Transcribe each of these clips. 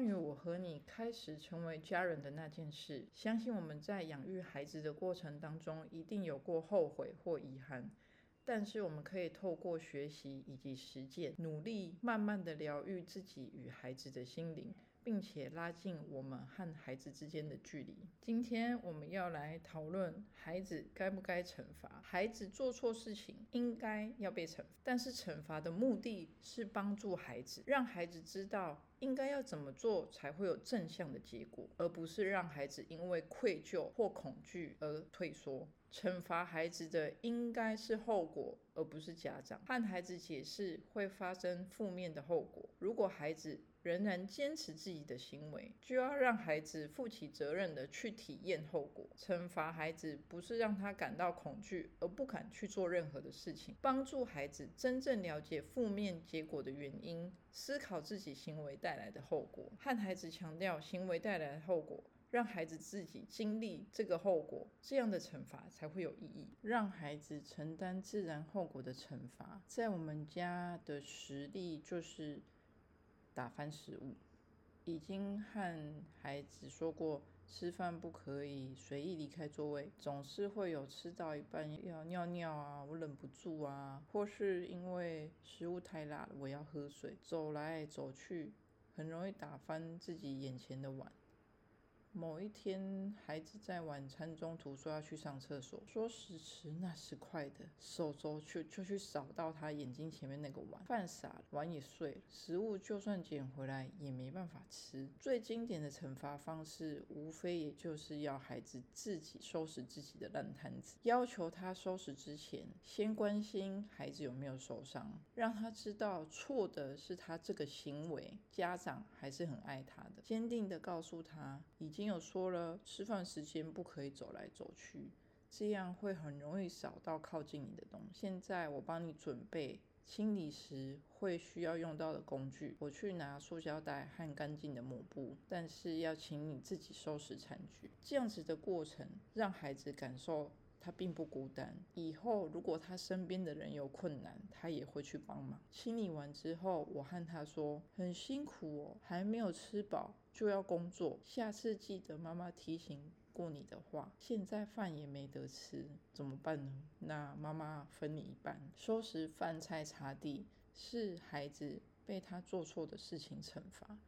关于我和你开始成为家人的那件事，相信我们在养育孩子的过程当中，一定有过后悔或遗憾。但是我们可以透过学习以及实践，努力慢慢的疗愈自己与孩子的心灵。并且拉近我们和孩子之间的距离。今天我们要来讨论孩子该不该惩罚。孩子做错事情应该要被惩罚，但是惩罚的目的是帮助孩子，让孩子知道应该要怎么做才会有正向的结果，而不是让孩子因为愧疚或恐惧而退缩。惩罚孩子的应该是后果，而不是家长。和孩子解释会发生负面的后果。如果孩子仍然坚持自己的行为，就要让孩子负起责任的去体验后果。惩罚孩子不是让他感到恐惧而不敢去做任何的事情，帮助孩子真正了解负面结果的原因，思考自己行为带来的后果，和孩子强调行为带来的后果。让孩子自己经历这个后果，这样的惩罚才会有意义。让孩子承担自然后果的惩罚，在我们家的实例就是打翻食物。已经和孩子说过，吃饭不可以随意离开座位，总是会有吃到一半要尿尿啊，我忍不住啊，或是因为食物太辣了，我要喝水，走来走去，很容易打翻自己眼前的碗。某一天，孩子在晚餐中途说要去上厕所，说时迟那时快的，手肘去就去扫到他眼睛前面那个碗，饭洒了，碗也碎了，食物就算捡回来也没办法吃。最经典的惩罚方式，无非也就是要孩子自己收拾自己的烂摊子，要求他收拾之前，先关心孩子有没有受伤，让他知道错的是他这个行为，家长还是很爱他的，坚定的告诉他已经。已经有说了，吃饭时间不可以走来走去，这样会很容易扫到靠近你的东西。现在我帮你准备清理时会需要用到的工具，我去拿塑胶袋和干净的抹布，但是要请你自己收拾餐具。这样子的过程让孩子感受他并不孤单，以后如果他身边的人有困难，他也会去帮忙。清理完之后，我和他说：“很辛苦哦，还没有吃饱。”就要工作，下次记得妈妈提醒过你的话。现在饭也没得吃，怎么办呢？那妈妈分你一半。收拾饭菜、擦地，是孩子被他做错的事情惩罚。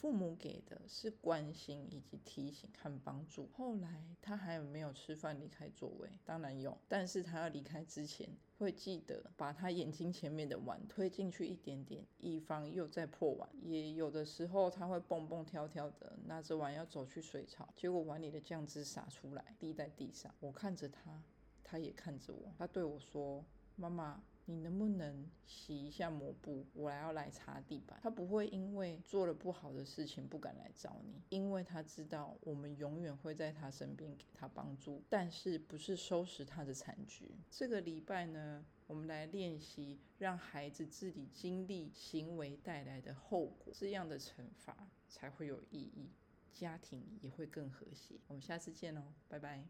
父母给的是关心以及提醒和帮助。后来他还有没有吃饭离开座位？当然有，但是他要离开之前会记得把他眼睛前面的碗推进去一点点，以防又再破碗。也有的时候他会蹦蹦跳跳的拿着碗要走去水槽，结果碗里的酱汁洒出来滴在地上。我看着他，他也看着我，他对我说：“妈妈。”你能不能洗一下抹布？我还要来擦地板。他不会因为做了不好的事情不敢来找你，因为他知道我们永远会在他身边给他帮助，但是不是收拾他的残局。这个礼拜呢，我们来练习让孩子自己经历行为带来的后果，这样的惩罚才会有意义，家庭也会更和谐。我们下次见哦，拜拜。